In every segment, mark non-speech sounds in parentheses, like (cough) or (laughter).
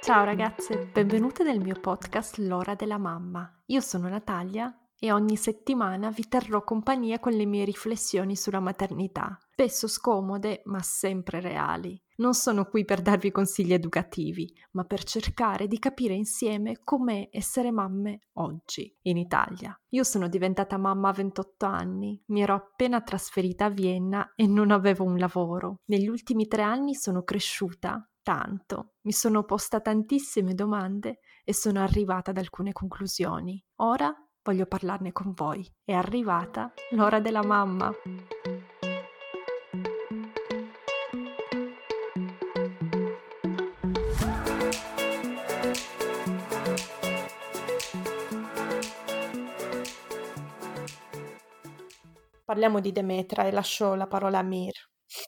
Ciao ragazze, benvenute nel mio podcast L'ora della mamma. Io sono Natalia e ogni settimana vi terrò compagnia con le mie riflessioni sulla maternità, spesso scomode ma sempre reali. Non sono qui per darvi consigli educativi, ma per cercare di capire insieme com'è essere mamme oggi in Italia. Io sono diventata mamma a 28 anni, mi ero appena trasferita a Vienna e non avevo un lavoro. Negli ultimi tre anni sono cresciuta tanto, mi sono posta tantissime domande e sono arrivata ad alcune conclusioni. Ora voglio parlarne con voi. È arrivata l'ora della mamma. Parliamo di Demetra e lascio la parola a Mir.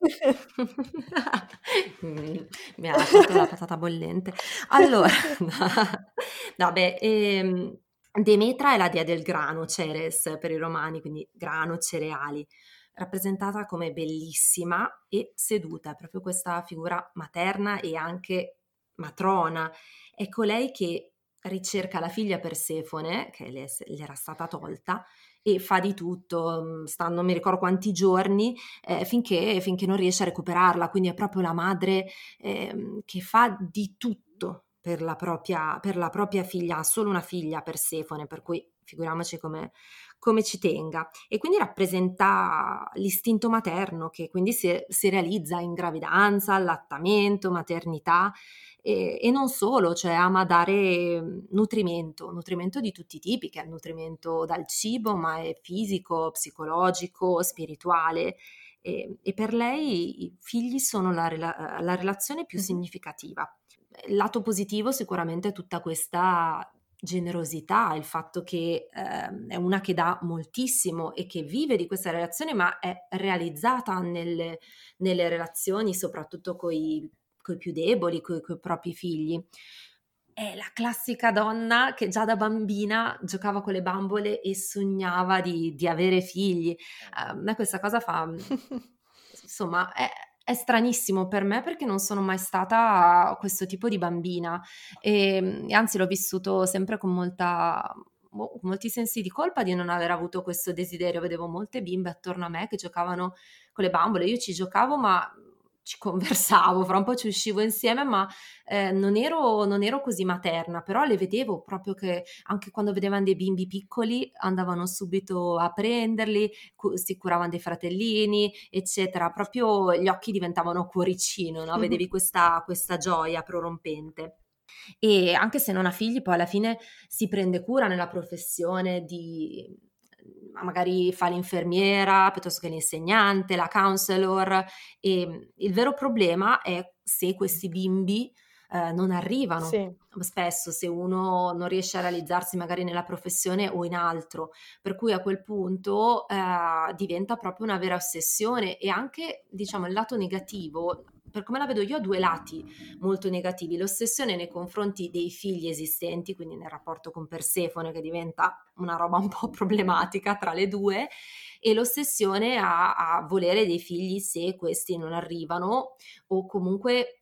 (laughs) mi ha lasciato la patata bollente. Allora, (laughs) no, ehm, Demetra è la dea del grano, Ceres per i romani, quindi grano, cereali, rappresentata come bellissima e seduta, proprio questa figura materna e anche matrona. È colei che ricerca la figlia Persefone, che le, le era stata tolta, e fa di tutto, mm, sta non mi ricordo quanti giorni, eh, finché, finché, non riesce a recuperarla, quindi è proprio la madre eh, che fa di tutto per la, propria, per la propria figlia, ha solo una figlia Persefone, per cui figuriamoci come, come ci tenga. E quindi rappresenta l'istinto materno che quindi si, si realizza in gravidanza, allattamento, maternità e, e, non solo, cioè ama dare nutrimento, nutrimento di tutti i tipi, che è il nutrimento dal cibo, ma è fisico, psicologico, spirituale. E, e per lei i figli sono la, la relazione più significativa. Lato positivo sicuramente è tutta questa generosità, il fatto che eh, è una che dà moltissimo e che vive di questa relazione, ma è realizzata nelle, nelle relazioni, soprattutto con i più deboli, con i propri figli. È la classica donna che già da bambina giocava con le bambole e sognava di, di avere figli. A me questa cosa fa, (laughs) insomma, è, è stranissimo per me perché non sono mai stata questo tipo di bambina e, e anzi l'ho vissuto sempre con molta molti sensi di colpa di non aver avuto questo desiderio. Vedevo molte bimbe attorno a me che giocavano con le bambole, io ci giocavo, ma ci conversavo, fra un po' ci uscivo insieme, ma eh, non, ero, non, ero, così materna, però le vedevo proprio che anche quando vedevano dei bimbi piccoli andavano subito a prenderli, cu- si curavano dei fratellini, eccetera, proprio gli occhi diventavano cuoricino, no? vedevi questa, questa gioia prorompente. E anche se non ha figli, poi alla fine si prende cura nella professione di, magari fa l'infermiera piuttosto che l'insegnante, la counselor e il vero problema è se questi bimbi eh, non arrivano. Sì. Spesso se uno non riesce a realizzarsi magari nella professione o in altro, per cui a quel punto eh, diventa proprio una vera ossessione e anche diciamo il lato negativo per come la vedo io, ha due lati molto negativi. L'ossessione nei confronti dei figli esistenti, quindi nel rapporto con Persefone, che diventa una roba un po' problematica tra le due, e l'ossessione a, a volere dei figli se questi non arrivano o comunque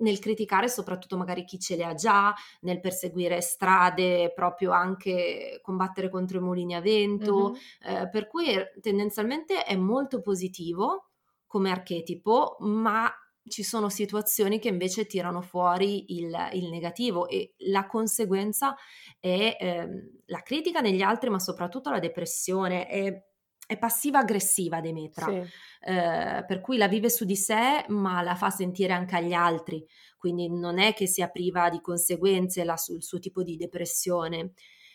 nel criticare soprattutto magari chi ce le ha già, nel perseguire strade, proprio anche combattere contro i mulini a vento, mm-hmm. eh, per cui tendenzialmente è molto positivo come archetipo, ma ci sono situazioni che invece tirano fuori il, il negativo e la conseguenza è ehm, la critica negli altri, ma soprattutto la depressione. È, è passiva-aggressiva Demetra, sì. eh, per cui la vive su di sé, ma la fa sentire anche agli altri. Quindi non è che sia priva di conseguenze la, il suo tipo di depressione.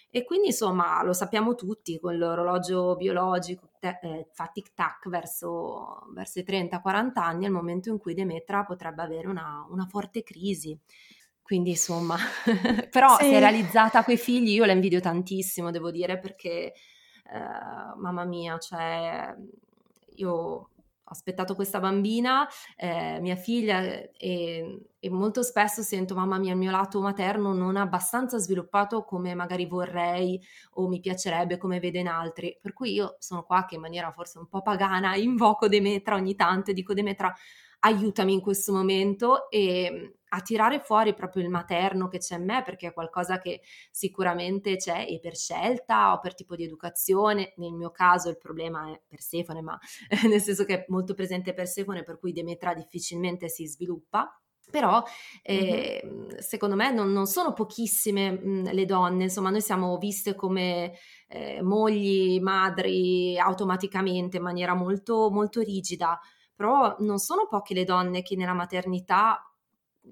E quindi insomma lo sappiamo tutti, con l'orologio biologico te, eh, fa tic-tac verso, verso i 30-40 anni, è il momento in cui Demetra potrebbe avere una, una forte crisi. Quindi insomma, (laughs) però sì. si è realizzata coi figli, io la invidio tantissimo, devo dire, perché eh, mamma mia, cioè io ho aspettato questa bambina, eh, mia figlia, e, e, molto spesso sento, mamma mia, il mio lato materno non è abbastanza sviluppato come magari vorrei o mi piacerebbe, come vedo in altri. Per cui io sono qua che in maniera forse un po' pagana invoco Demetra ogni tanto e dico Demetra aiutami in questo momento e a tirare fuori proprio il materno che c'è in me, perché è qualcosa che sicuramente c'è e per scelta o per tipo di educazione. Nel mio caso il problema è Persefone, ma (laughs) nel senso che è molto presente Persefone, per cui Demetra difficilmente si sviluppa. Però eh, mm-hmm. secondo me non, non sono pochissime mh, mm, le donne, insomma noi siamo viste come eh, mogli, madri automaticamente in maniera molto, molto rigida, però non sono poche le donne che nella maternità,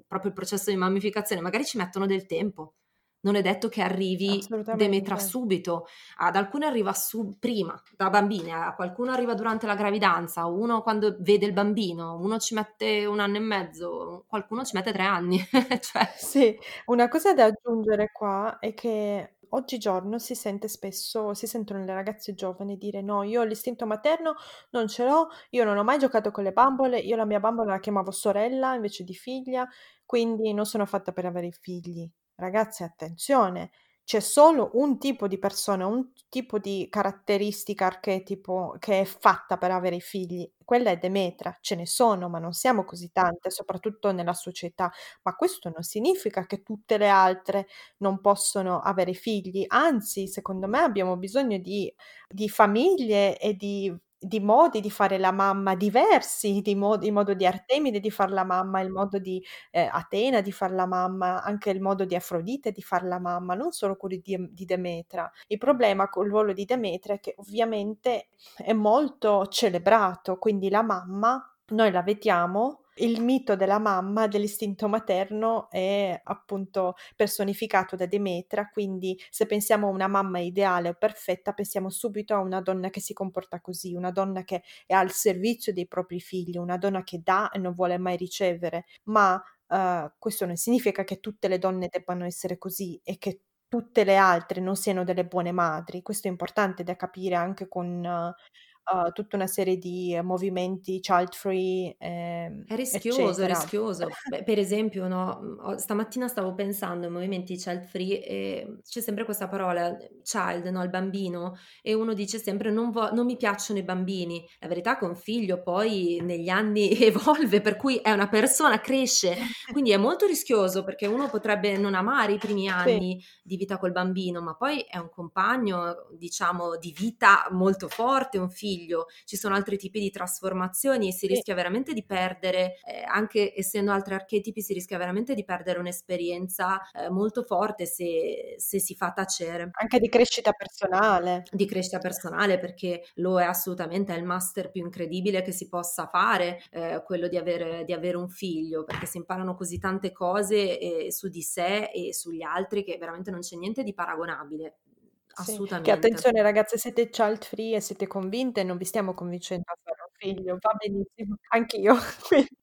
proprio il processo di mammificazione, magari ci mettono del tempo. Non è detto che arrivi Demetra subito, ad alcune arriva su, prima, da bambine, a qualcuno arriva durante la gravidanza, uno quando vede il bambino, uno ci mette un anno e mezzo, qualcuno ci mette tre anni. (laughs) cioè... Sì, una cosa da aggiungere qua è che oggigiorno si sente spesso, si sentono le ragazze giovani dire no, io l'istinto materno non ce l'ho, io non ho mai giocato con le bambole, io la mia bambola la chiamavo sorella invece di figlia, quindi non sono fatta per avere figli. Ragazze, attenzione, c'è solo un tipo di persona, un tipo di caratteristica archetipo che è fatta per avere figli. Quella è Demetra, ce ne sono, ma non siamo così tante, soprattutto nella società. Ma questo non significa che tutte le altre non possono avere figli, anzi, secondo me abbiamo bisogno di, di famiglie e di di modi di fare la mamma diversi, di modi, il modo di Artemide di fare la mamma, il modo di eh, Atena di fare la mamma, anche il modo di Afrodite di fare la mamma, non solo quello di, di Demetra. Il problema col ruolo di Demetra è che ovviamente è molto celebrato, quindi la mamma noi la vediamo il mito della mamma, dell'istinto materno è appunto personificato da Demetra, quindi se pensiamo a una mamma ideale o perfetta, pensiamo subito a una donna che si comporta così, una donna che è al servizio dei propri figli, una donna che dà e non vuole mai ricevere, ma uh, questo non significa che tutte le donne debbano essere così e che tutte le altre non siano delle buone madri. Questo è importante da capire anche con uh, uh, tutta una serie di movimenti child free. Eh, è rischioso, è rischioso. Beh, per esempio, no, mhmm, stamattina stavo pensando ai movimenti child free e c'è sempre questa parola child, no, il bambino, e uno dice sempre non, vo- non mi piacciono i bambini. La verità è che un figlio poi negli anni (laughs) evolve, per cui è una persona, cresce, quindi è molto rischioso perché uno potrebbe non amare i primi (laughs) anni sì. di vita col bambino, ma poi è un compagno, diciamo, di vita molto forte, un figlio figlio, ci sono altri tipi di trasformazioni e si rischia veramente di perdere, eh, anche essendo altri archetipi, si rischia veramente di perdere un'esperienza eh, molto forte se, se, si fa tacere. Anche di crescita personale. Di crescita personale perché lo è assolutamente, è il master più incredibile che si possa fare, eh, quello di avere, di avere, un figlio, perché si imparano così tante cose eh, su di sé e sugli altri che veramente non c'è niente di paragonabile. Sì, che attenzione ragazze, siete child free e siete convinte, non vi stiamo convincendo a fare un figlio, va benissimo, anch'io. (laughs)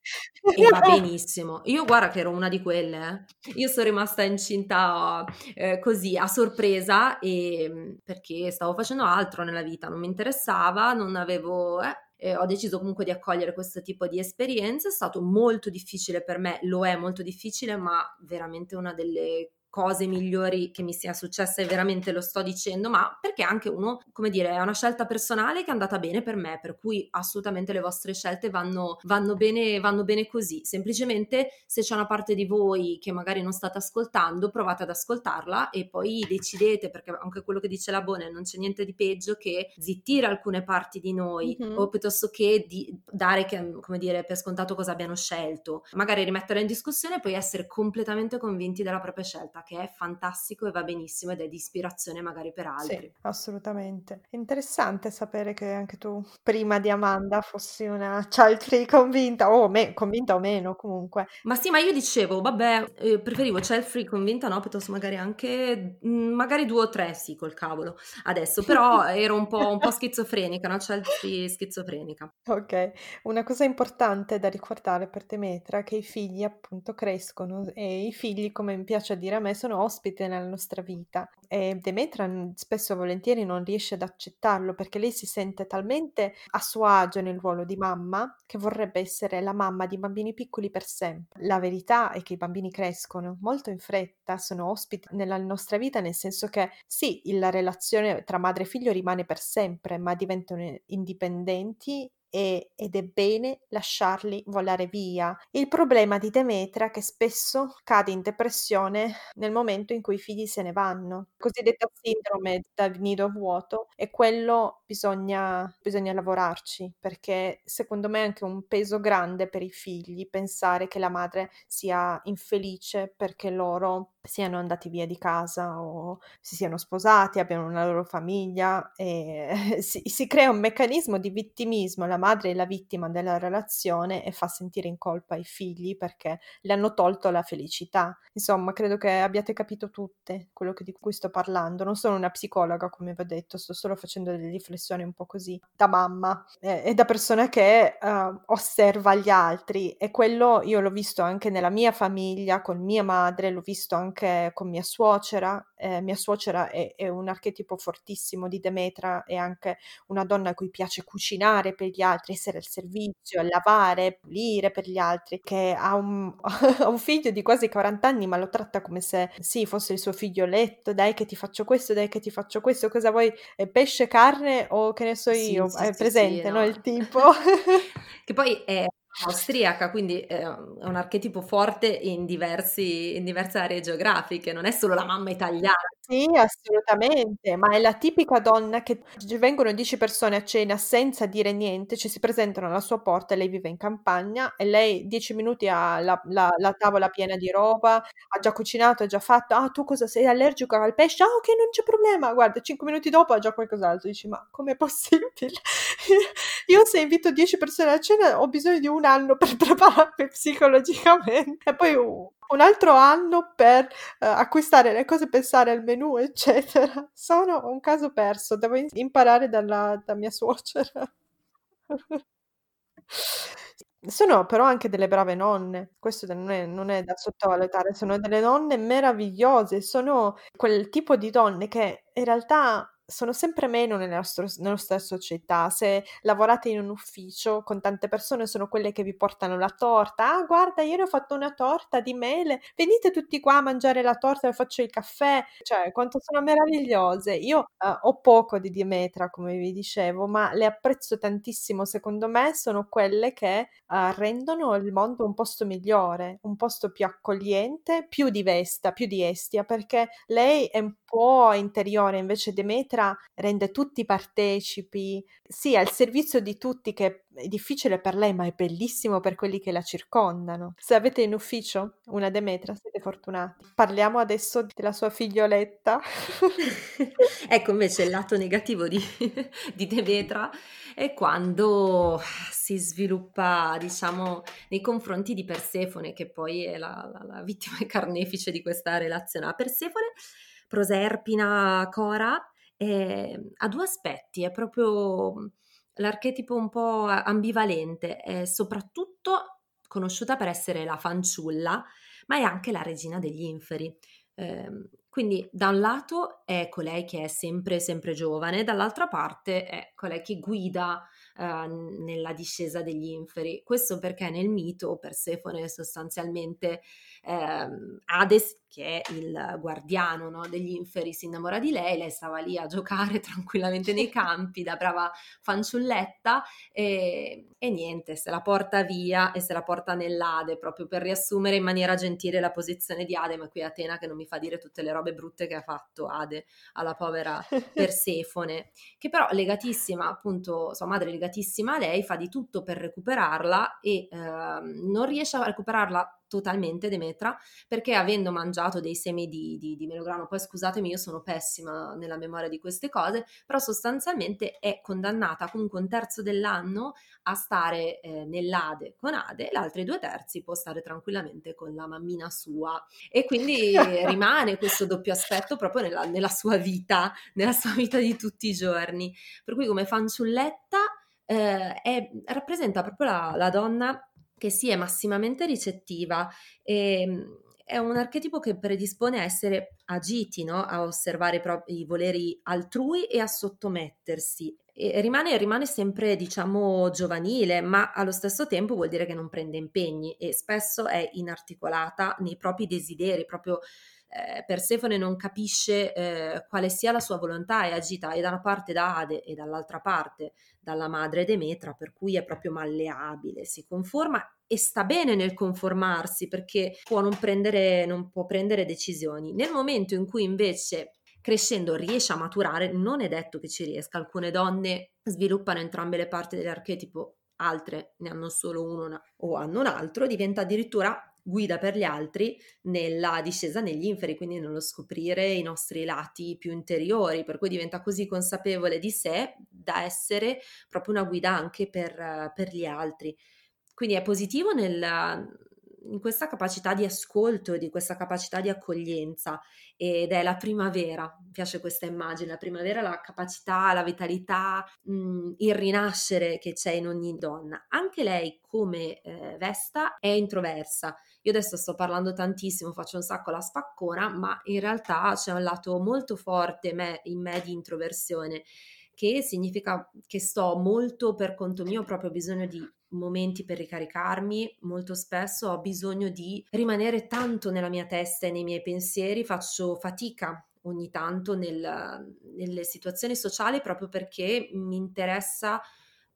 E va (laughs) benissimo. Io guarda che ero una di quelle, eh. Io sono rimasta incinta eh, così a sorpresa e, ehm, perché stavo facendo altro nella vita, non mi interessava, non avevo... Eh, eh, ho deciso comunque di accogliere questo tipo di esperienze, è stato molto difficile per me, lo è molto difficile, ma veramente una delle cose migliori che mi sia successa e veramente lo sto dicendo, ma perché anche uno, come dire, è una scelta personale che è andata bene per me, per cui assolutamente le vostre scelte vanno, vanno, bene, vanno bene così. Semplicemente se c'è una parte di voi che magari non state ascoltando, provate ad ascoltarla e poi decidete, perché anche quello che dice la Bone, non c'è niente di peggio che zittire alcune parti di noi mm-hmm. o piuttosto che di dare, che, come dire, per scontato cosa abbiano scelto, magari rimetterla in discussione e poi essere completamente convinti della propria scelta che è fantastico e va benissimo ed è di ispirazione magari per altri. Sì, assolutamente. Interessante sapere che anche tu, prima di Amanda, fossi una child free convinta, o me, convinta o meno comunque. Ma sì, ma io dicevo, vabbè, eh, preferivo child free convinta, no, piuttosto magari anche, mm, magari due o tre sì col cavolo adesso, però (laughs) ero un po', un po' schizofrenica, no, child free schizofrenica. Ok, una cosa importante da ricordare per Demetra è che i figli appunto crescono e i figli, come mi piace dire a me, e sono ospiti nella nostra vita. E Demetra spesso e volentieri non riesce ad accettarlo perché lei si sente talmente a suo agio nel ruolo di mamma che vorrebbe essere la mamma di bambini piccoli per sempre. La verità è che i bambini crescono molto in fretta, sono ospiti nella nostra vita nel senso che sì, la relazione tra madre e figlio rimane per sempre, ma diventano indipendenti e, ed è bene lasciarli volare via. Il problema di Demetra è che spesso cade in depressione nel momento in cui i figli se ne vanno. Cosiddetta sindrome da nido vuoto e quello bisogna, bisogna lavorarci perché secondo me è anche un peso grande per i figli pensare che la madre sia infelice perché loro siano andati via di casa o si siano sposati, abbiano una loro famiglia e (laughs) si, si, crea un meccanismo di vittimismo, la madre è la vittima della relazione e fa sentire in colpa i figli perché le hanno tolto la felicità. Insomma, credo che abbiate capito tutte quello che, di cui sto parlando. Non sono una psicologa, come vi ho detto, sto solo facendo delle riflessioni un po' così da mamma eh, e da persona che uh, osserva gli altri e quello io l'ho visto anche nella mia famiglia, con mia madre, l'ho visto anche anche con mia suocera. Eh, mia suocera è, è, un archetipo fortissimo di Demetra, è anche una donna a cui piace cucinare per gli altri, essere al servizio, lavare, pulire per gli altri, che ha un, (laughs) ha un figlio di quasi 40 anni, ma lo tratta come se sì, fosse il suo figlioletto, dai che ti faccio questo, dai che ti faccio questo, cosa vuoi? Pesce, carne o che ne so io? Sì, è sì, presente, sì, no? no? Il tipo. (laughs) (laughs) che poi è austriaca, quindi è un archetipo forte in, diversi, in diverse aree geografiche, non è solo la mamma italiana. Sì, assolutamente, ma è la tipica donna che vengono 10 persone a cena senza dire niente, cioè si presentano alla sua porta, lei vive in campagna e lei 10 minuti ha la, la, la tavola piena di roba, ha già cucinato, ha già fatto, ah tu cosa sei allergico al pesce? Ah ok, non c'è problema, guarda, 5 minuti dopo ha già qualcos'altro, dici ma com'è possibile? (laughs) Io se invito 10 persone a cena ho bisogno di un anno per (laughs) prepararmi psicologicamente e poi un altro anno per uh, acquistare le cose, pensare al menù, eccetera. (laughs) Sono un caso perso, devo imparare dalla, da mia suocera. (laughs) Sono però anche delle brave nonne, questo non è, non è da sottovalutare, sono delle nonne meravigliose, sono quel tipo di donne che in realtà sono sempre meno nella nostra, nella nostra, società. Se lavorate in un ufficio con tante persone, sono quelle che vi portano la torta. Ah, guarda, ieri ho fatto una torta di mele. Venite tutti qua a mangiare la torta e faccio il caffè. Cioè, quanto sono meravigliose. Io uh, ho poco di Dimetra, come vi dicevo, ma le apprezzo tantissimo. Secondo me sono quelle che uh, rendono il mondo un posto migliore, un posto più accogliente, più di Vesta, più di Estia, perché lei è un po' interiore, invece Demetra rende tutti partecipi, sì, al servizio di tutti, che è difficile per lei, ma è bellissimo per quelli che la circondano. Se avete in ufficio una Demetra, siete fortunati. Parliamo adesso della sua figlioletta. (laughs) ecco invece il lato negativo di, (laughs) di Demetra è quando si sviluppa, diciamo, nei confronti di Persefone, che poi è la, la, la vittima carnefice di questa relazione. A Persefone Proserpina, Cora, eh, ha due aspetti, è proprio l'archetipo un po' ambivalente, è soprattutto conosciuta per essere la fanciulla, ma è anche la regina degli inferi. Eh, quindi da un lato è colei che è sempre, sempre giovane, dall'altra parte è colei che guida eh, nella discesa degli inferi. Questo perché nel mito Persefone sostanzialmente eh, Hades che è il guardiano no, degli inferi, si innamora di lei, lei stava lì a giocare (laughs) tranquillamente nei campi da brava fanciulletta e, e, niente, se la porta via e se la porta nell'Ade proprio per riassumere in maniera gentile la posizione di Ade, ma qui Atena che non mi fa dire tutte le robe brutte che ha fatto Ade alla povera Persefone, che però legatissima appunto, sua madre legatissima a lei, fa di tutto per recuperarla e eh, non riesce a recuperarla totalmente Demetra perché avendo mangiato dei semi di, di, di, melograno, poi scusatemi io sono pessima nella memoria di queste cose, però sostanzialmente è condannata comunque un terzo dell'anno a stare eh, nell'Ade con Ade, l'altri due terzi può stare tranquillamente con la mammina sua. E quindi (laughs) rimane questo doppio aspetto proprio nella, nella sua vita, nella sua vita di tutti i giorni, per cui come fanciulletta eh, è, rappresenta proprio la, la donna che sì è massimamente ricettiva e ehm, è un archetipo che predispone a essere agiti, no? a osservare i voleri altrui e a sottomettersi. E rimane, rimane sempre, diciamo, giovanile, ma allo stesso tempo vuol dire che non prende impegni e spesso è inarticolata nei propri desideri, proprio eh, Persefone non capisce eh, quale sia la sua volontà, è agita e da una parte da Ade e dall'altra parte dalla madre Demetra, per cui è proprio malleabile, si conforma e sta bene nel conformarsi perché può non prendere, non può prendere decisioni. Nel momento in cui invece crescendo riesce a maturare, non è detto che ci riesca. Alcune donne sviluppano entrambe le parti dell'archetipo, altre ne hanno solo uno o hanno un altro, diventa addirittura guida per gli altri nella discesa negli inferi, quindi nello scoprire i nostri lati più interiori, per cui diventa così consapevole di sé da essere proprio una guida anche per, per gli altri. Quindi è positivo nel, in questa capacità di ascolto, di questa capacità di accoglienza ed è la primavera, mi piace questa immagine, la primavera la capacità, la vitalità, mh, mm, il rinascere che c'è in ogni donna. Anche lei come eh, Vesta è introversa. Io adesso sto parlando tantissimo, faccio un sacco la spaccona, ma in realtà c'è un lato molto forte me, in me di introversione che significa che sto molto per conto mio, proprio bisogno di momenti per ricaricarmi, molto spesso ho bisogno di rimanere tanto nella mia testa e nei miei pensieri, faccio fatica ogni tanto nel, nelle situazioni sociali proprio perché mi interessa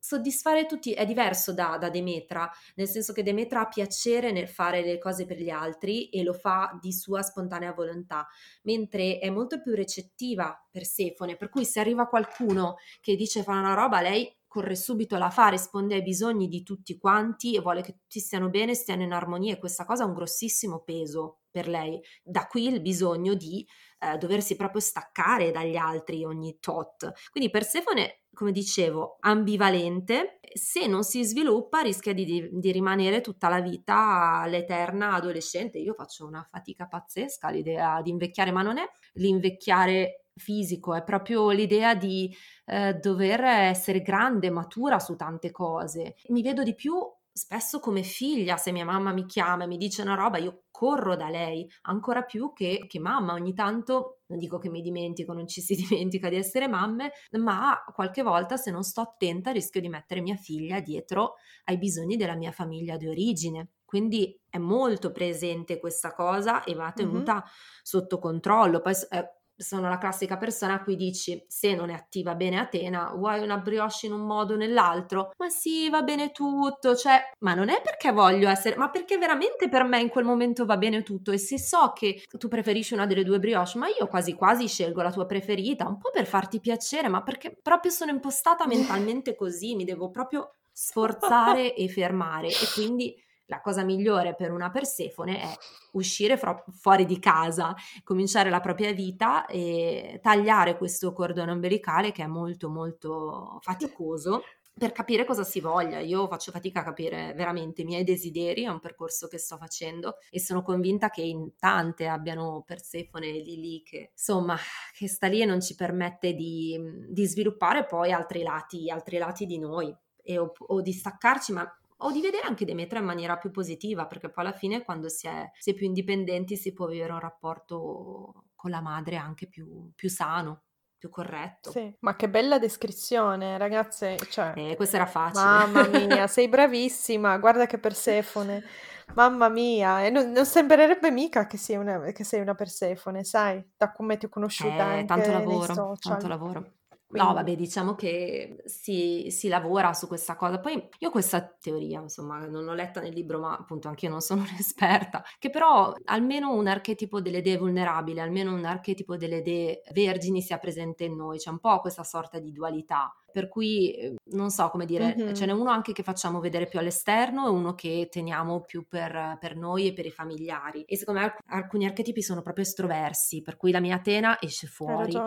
soddisfare tutti è diverso da, da, Demetra, nel senso che Demetra ha piacere nel fare le cose per gli altri e lo fa di sua spontanea volontà, mentre è molto più recettiva Persefone, per cui se arriva qualcuno che dice fa una roba, lei corre subito la fa, risponde ai bisogni di tutti quanti e vuole che tutti stiano bene, stiano in armonia e questa cosa ha un grossissimo peso per lei. Da qui il bisogno di eh, doversi proprio staccare dagli altri ogni tot. Quindi Persefone come dicevo, ambivalente, se non si sviluppa rischia di, di, rimanere tutta la vita l'eterna adolescente. Io faccio una fatica pazzesca all'idea di invecchiare, ma non è l'invecchiare fisico, è proprio l'idea di eh, dover essere grande, matura su tante cose. Mi vedo di più spesso come figlia, se mia mamma mi chiama e mi dice una roba, io corro da lei ancora più che, che mamma. Ogni tanto, non dico che mi dimentico, non ci si (laughs) dimentica di essere mamme, ma qualche volta se non sto attenta rischio di mettere mia figlia dietro ai bisogni della mia famiglia di origine. Quindi è molto presente questa cosa e va tenuta mm-hmm. sotto controllo. Poi eh, sono la classica persona a cui dici se non è attiva bene Atena, vuoi una brioche in un modo o nell'altro? Ma sì, va bene tutto, cioè, ma non è perché voglio essere, ma perché veramente per me in quel momento va bene tutto e se so che tu preferisci una delle due brioche, ma io quasi quasi scelgo la tua preferita, un po' per farti piacere, ma perché proprio sono impostata mentalmente così, mi devo proprio sforzare (laughs) e fermare e quindi la cosa migliore per una Persefone è uscire fro- fuori di casa, cominciare la propria vita e tagliare questo cordone ombelicale che è molto molto faticoso per capire cosa si voglia. Io faccio fatica a capire veramente i miei desideri, è un percorso che sto facendo e sono convinta che in tante abbiano Persefone lì lì che insomma che sta lì e non ci permette di, di sviluppare poi altri lati, altri lati di noi e, o, o di staccarci, ma o di vedere anche Demetra in maniera più positiva, perché poi alla fine quando si è, si è più indipendenti si può vivere un rapporto con la madre anche più, più sano più corretto. Sì, ma che bella descrizione, ragazze. Cioè, eh, questo era facile. Mamma mia, (laughs) sei bravissima, guarda che Persefone. Mamma mia, e non, non sembrerebbe mica che sei, una, che sei una Persefone, sai, da come ti ho conosciuta eh, tanto lavoro, tanto lavoro. Quindi... No, vabbè, diciamo che si, si, lavora su questa cosa. Poi io questa teoria, insomma, non l'ho letta nel libro, ma appunto anche io non sono (laughs) un'esperta, che però almeno un archetipo delle dee vulnerabili, almeno un archetipo delle dee vergini sia presente in noi, c'è un po' questa sorta di dualità per cui ehm, non so come dire, mm-hmm. ce n'è uno anche che facciamo vedere più all'esterno e uno che teniamo più per, per noi e per i familiari. E secondo me alc- alcuni archetipi sono proprio estroversi, per cui la mia Atena esce fuori.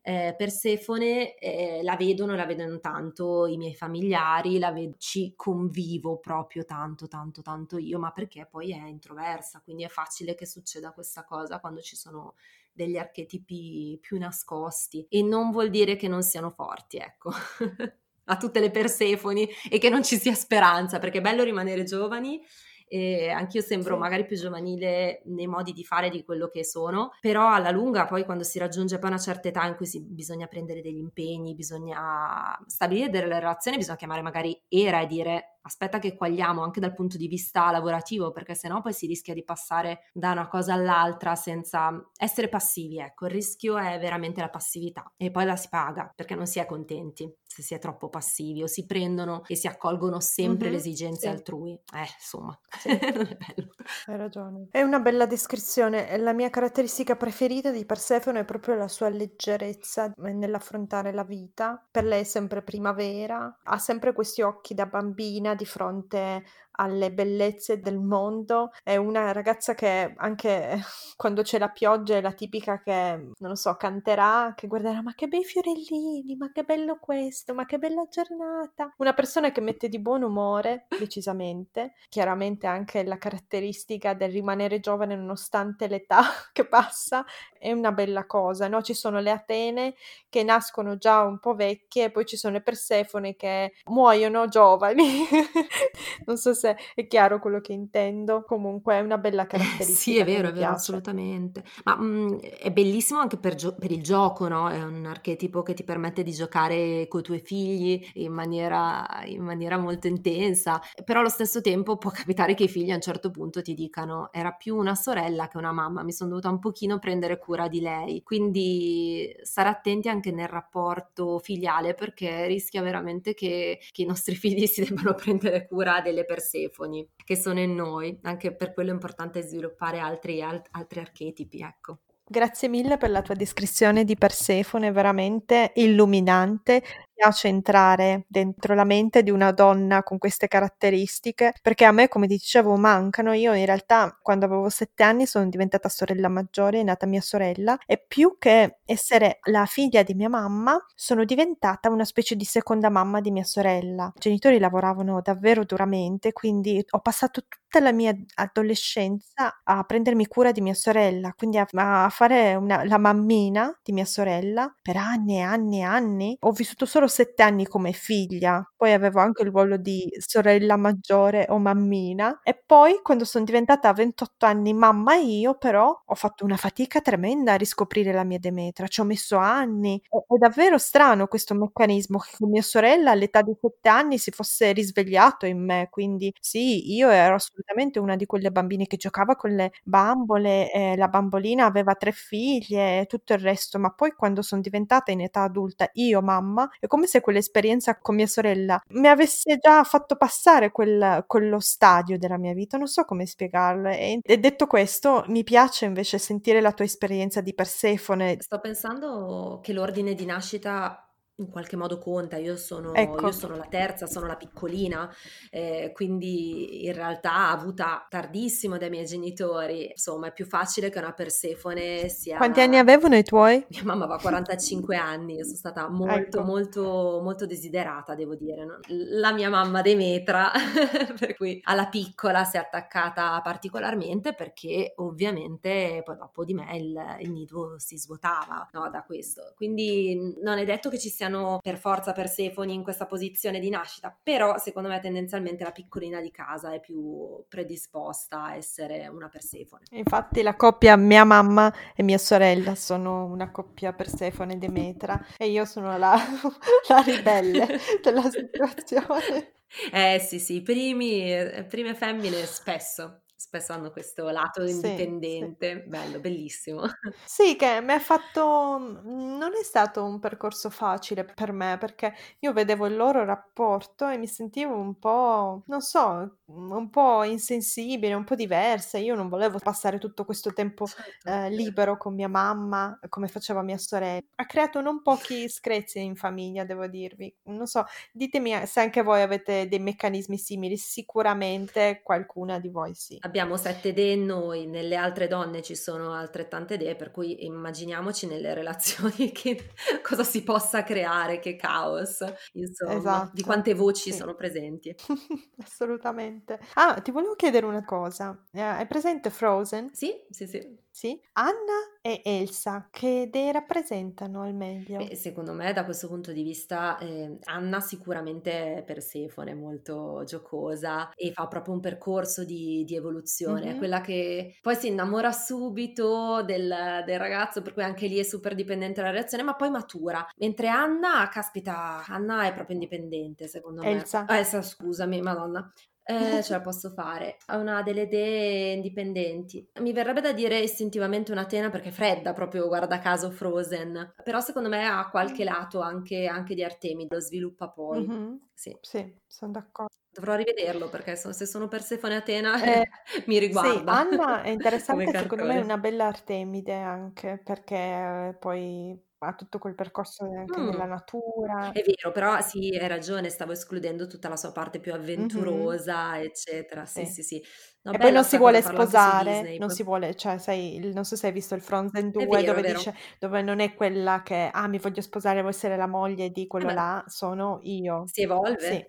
Eh, Persefone eh, la vedono, la vedono tanto i miei familiari, la ved- ci convivo proprio tanto, tanto, tanto io, ma perché poi è introversa, quindi è facile che succeda questa cosa quando ci sono degli archetipi più nascosti e non vuol dire che non siano forti, ecco. (laughs) a tutte le Persefoni e che non ci sia speranza, perché è bello rimanere giovani e anch'io sembro sì. magari più giovanile nei modi di fare di quello che sono, però alla lunga poi quando si raggiunge poi una certa età in cui si, bisogna prendere degli impegni, bisogna stabilire delle relazioni, bisogna chiamare magari era e dire aspetta che quagliamo anche dal punto di vista lavorativo, perché sennò poi si rischia di passare da una cosa all'altra senza essere passivi, ecco, il rischio è veramente la passività e poi la si paga perché non si è contenti se si è troppo passivi o si prendono e si accolgono sempre mm-hmm, le esigenze sì. altrui. Eh, insomma, sì. (laughs) Hai ragione. È una bella descrizione. La mia caratteristica preferita di Persefone è proprio la sua leggerezza nell'affrontare la vita. Per lei è sempre primavera, ha sempre questi occhi da bambina di fronte alle bellezze del mondo. È una ragazza che anche (laughs) quando c'è la pioggia è la tipica che, non lo so, canterà, che guarderà ma che bei fiorellini, ma che bello questo, ma che bella giornata. Una persona che mette di buon umore, decisamente. Chiaramente anche la caratteristica del rimanere giovane nonostante l'età (laughs) che passa è una bella cosa, no? Ci sono le Atene che nascono già un po' vecchie poi ci sono le Persefone che muoiono giovani. (laughs) non so se se è chiaro quello che intendo. Comunque è una bella caratteristica. Eh, sì, è vero, è vero, assolutamente. Ma mh, mm, è bellissimo anche per, gio- per, il gioco, no? È un archetipo che ti permette di giocare con i tuoi figli in maniera, in maniera molto intensa, però allo stesso tempo può capitare che i figli a un certo punto ti dicano era più una sorella che una mamma, mi sono dovuta un pochino prendere cura di lei. Quindi stare attenti anche nel rapporto filiale perché rischia veramente che, che i nostri figli si debbano (laughs) prendere cura delle persone Persefoni che sono in noi, anche per quello è importante sviluppare altri, alt- altri archetipi, ecco. Grazie mille per la tua descrizione di Persefone, veramente illuminante piace entrare dentro la mente di una donna con queste caratteristiche, perché a me, come ti dicevo, mancano. Io in realtà quando avevo sette anni sono diventata sorella maggiore, è nata mia sorella, e più che essere la figlia di mia mamma, sono diventata una specie di seconda mamma di mia sorella. I genitori lavoravano davvero duramente, quindi ho passato tutta la mia adolescenza a prendermi cura di mia sorella, quindi a, a fare una, la mammina di mia sorella per anni e anni e anni. Ho vissuto solo solo sette anni come figlia, poi avevo anche il ruolo di sorella maggiore o mammina e poi quando sono diventata a 28 anni mamma io però ho fatto una fatica tremenda a riscoprire la mia Demetra, ci ho messo anni. È, davvero strano questo meccanismo che mia sorella all'età di sette anni si fosse risvegliato in me, quindi sì, io ero assolutamente una di quelle bambine che giocava con le bambole, eh, la bambolina aveva tre figlie e tutto il resto, ma poi quando sono diventata in età adulta io mamma, è come se quell'esperienza con mia sorella mi avesse già fatto passare quel, quello stadio della mia vita, non so come spiegarlo. E, e detto questo, mi piace invece sentire la tua esperienza di Persefone. Sto pensando che l'ordine di nascita in qualche modo conta, io sono, ecco. io sono la terza, sono la piccolina, eh, quindi in realtà avuta tardissimo dai miei genitori, insomma è più facile che una Persefone sia... Quanti anni avevano i tuoi? Mia mamma aveva 45 (laughs) anni, io sono stata molto ecco. molto molto desiderata devo dire, no? la mia mamma Demetra, (laughs) per cui alla piccola si è attaccata particolarmente perché ovviamente poi dopo di me il, il nido si svuotava no, da questo, quindi non è detto che ci sia siano per forza Persefoni in questa posizione di nascita, però secondo me tendenzialmente la piccolina di casa è più predisposta a essere una Persefone. Infatti la coppia mia mamma e mia sorella sono una coppia Persefone Demetra e io sono la, (laughs) la ribelle della (laughs) situazione. Eh sì sì, primi, prime femmine spesso spesso hanno questo lato indipendente, sì, sì. bello, bellissimo. (laughs) Sì, che mi ha fatto, mhmm, non è stato un percorso facile per me perché io vedevo il loro rapporto e mi sentivo un po', non so, un po' insensibile, un po' diversa. Io non volevo passare tutto questo tempo certo. eh, libero con mia mamma come faceva mia sorella. Ha creato non pochi screzi in famiglia, devo dirvi. Non so, ditemi se anche voi avete dei meccanismi simili, sicuramente qualcuna di voi sì abbiamo sette idee noi, nelle altre donne ci sono altrettante idee, per cui immaginiamoci nelle relazioni (laughs) che cosa si possa creare, che caos, insomma, esatto. di quante voci sì. sono presenti. (laughs) Assolutamente. Ah, ti volevo chiedere una cosa. Eh, hai presente Frozen? Sì, sì, sì. Sì. Anna e Elsa, che dei rappresentano al meglio? Beh, secondo me da questo punto di vista eh, Anna sicuramente è Persefone, molto giocosa e fa proprio un percorso di, di evoluzione, Mhm. quella che poi si innamora subito del, del ragazzo, per cui anche lì è super dipendente dalla reazione, ma poi matura. Mentre Anna, caspita, Anna è proprio indipendente, secondo me. Elsa. Ah, Elsa, scusami, madonna. Eh, ce la (laughs) posso fare. Ha una delle idee indipendenti. Mi verrebbe da dire istintivamente un'Atena perché è fredda, proprio guarda caso Frozen. Però secondo me ha qualche lato anche, anche di Artemide, lo sviluppa poi. Mhm. Sì. Sì, sono d'accordo. Dovrò rivederlo perché so- se sono Persefone e Atena Eh, (laughs) mi sì, riguarda Anna è (laughs) interessante, secondo me è una bella Artemide anche, perché poi ha tutto quel percorso anche Mm. nella natura. È vero, però sì, hai ragione, stavo escludendo tutta la sua parte più avventurosa, eccetera. Sì, Sì. sì, sì. No, E poi non si vuole sposare, Disney. non si vuole, cioè, sai, non so se hai visto il Frozen È 2 vero, dove dice, dove non è quella che, ah, mi voglio sposare, vuoi essere la moglie di Eh quello beh, là, sono io. si evolve. Sì.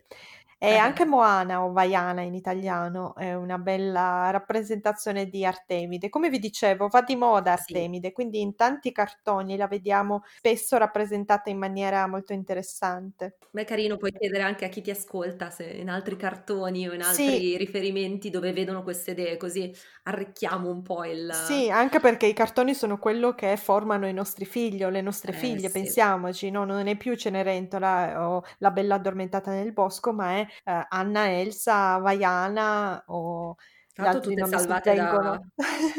E anche Moana o Vaiana in italiano è una bella rappresentazione di Artemide. Come vi dicevo, va di moda Sì. Artemide, quindi in tanti cartoni la vediamo spesso rappresentata in maniera molto interessante. Ma è carino poi chiedere anche a chi ti ascolta se in altri cartoni o in Sì, altri riferimenti dove vedono queste idee, così arricchiamo un po' il... sì, anche perché i cartoni sono quello che formano i nostri figli o le nostre Eh figlie, sì, pensiamoci, no? Non è più Cenerentola o La Bella Addormentata nel Bosco, ma è eh, Anna, Elsa, Vaiana o altri tutte salvate da,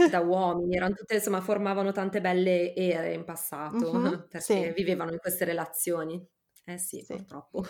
da (laughs) uomini, erano tutte, insomma, formavano tante belle ere in passato Mhm, (laughs) perché sì, vivevano in queste relazioni. Eh sì, sì. purtroppo.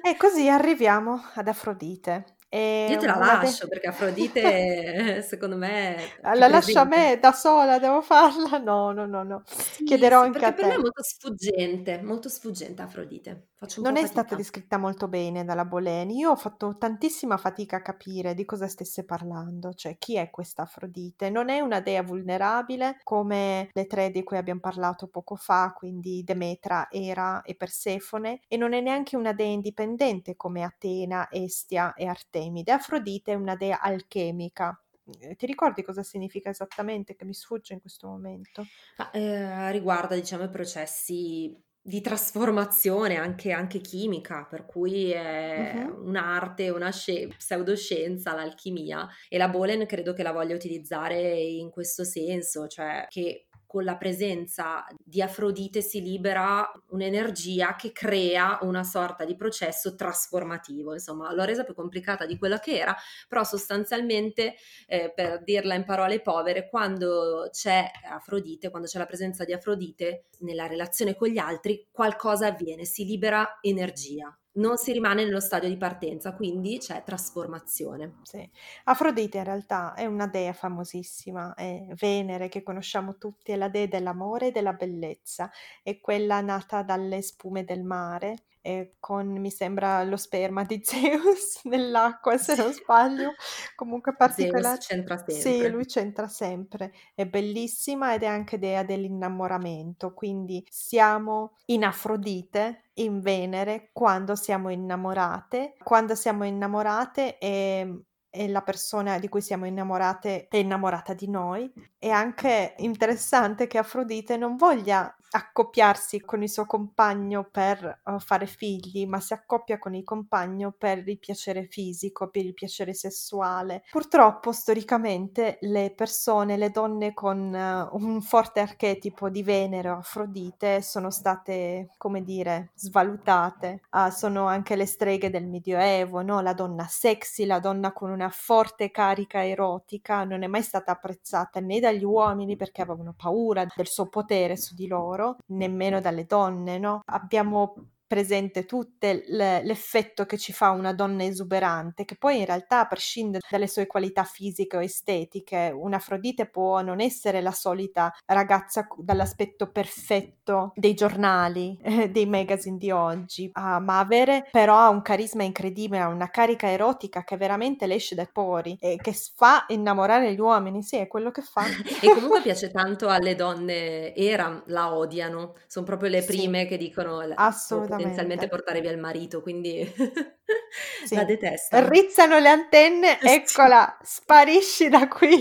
E così (laughs) arriviamo ad Afrodite. È Io te la lascio perché Afrodite, (laughs) secondo me, La lascia a me da sola, devo farla? (laughs) No, no, no, no. Sì, Chiederò sì, anche perché a per me è te. molto sfuggente, molto sfuggente Afrodite. Non è stata descritta molto bene dalla Boleni. Io ho fatto tantissima fatica a capire di cosa stesse parlando, cioè chi è questa Afrodite. Non è una dea vulnerabile come le tre di cui abbiamo parlato poco fa, quindi Demetra, Era e Persefone, e non è neanche una dea indipendente come Atena, Estia e Artemide. Afrodite è una dea alchemica. Eh, Ti ricordi cosa significa esattamente che mi sfugge in questo momento? Ma, eh, riguarda, diciamo, i processi di trasformazione anche, anche chimica, per cui è Mhm. un'arte, una sci- pseudoscienza, l'alchimia, e la Bolen credo che la voglia utilizzare in questo senso, cioè che con la presenza di Afrodite si libera un'energia che crea una sorta di processo trasformativo, insomma, l'ho resa più complicata di quella che era, però sostanzialmente, eh, per dirla in parole povere, quando c'è Afrodite, quando c'è la presenza di Afrodite nella relazione con gli altri, qualcosa avviene, si libera energia. Non si rimane nello stadio di partenza, quindi c'è trasformazione. Sì. Afrodite in realtà è una dea famosissima, è Venere che conosciamo tutti, è la dea dell'amore e della bellezza, è quella nata dalle spume del mare, e con mi sembra lo sperma di (laughs) Zeus nell'acqua, se non sbaglio, comunque Zeus particolare. c'entra Sì, sempre. lui c'entra sempre, è bellissima ed è anche dea dell'innamoramento, quindi siamo in Afrodite, in Venere, quando siamo innamorate, quando siamo innamorate e, e la persona di cui siamo innamorate è innamorata di noi. È anche interessante che Afrodite non voglia accoppiarsi con il suo compagno per uh, fare figli, ma si accoppia con il compagno per il piacere fisico, per il piacere sessuale. Purtroppo, storicamente, le persone, le donne con uh, un forte archetipo di Venere o Afrodite sono state, come dire, svalutate. Uh, sono anche le streghe del Medioevo, no? La donna sexy, la donna con una forte carica erotica, non è mai stata apprezzata né dagli uomini perché avevano paura del suo potere su di loro nemmeno dalle donne, no? Abbiamo presente tutte l'effetto che ci fa una donna esuberante, che poi in realtà a prescindere dalle sue qualità fisiche o estetiche, un'Afrodite può non essere la solita ragazza dall'aspetto perfetto dei giornali, (laughs) eh, dei magazine di oggi, uh, ma avere però un carisma incredibile, una carica erotica che veramente le esce dai pori e che fa innamorare gli uomini, sì, è quello che fa. (laughs) e comunque piace tanto alle donne, era, la odiano, sono proprio le Sì, prime che dicono, assolutamente. Potenzialmente portare via il marito, quindi (laughs) sì. la detesto. Rizzano le antenne, (laughs) eccola, sparisci da qui.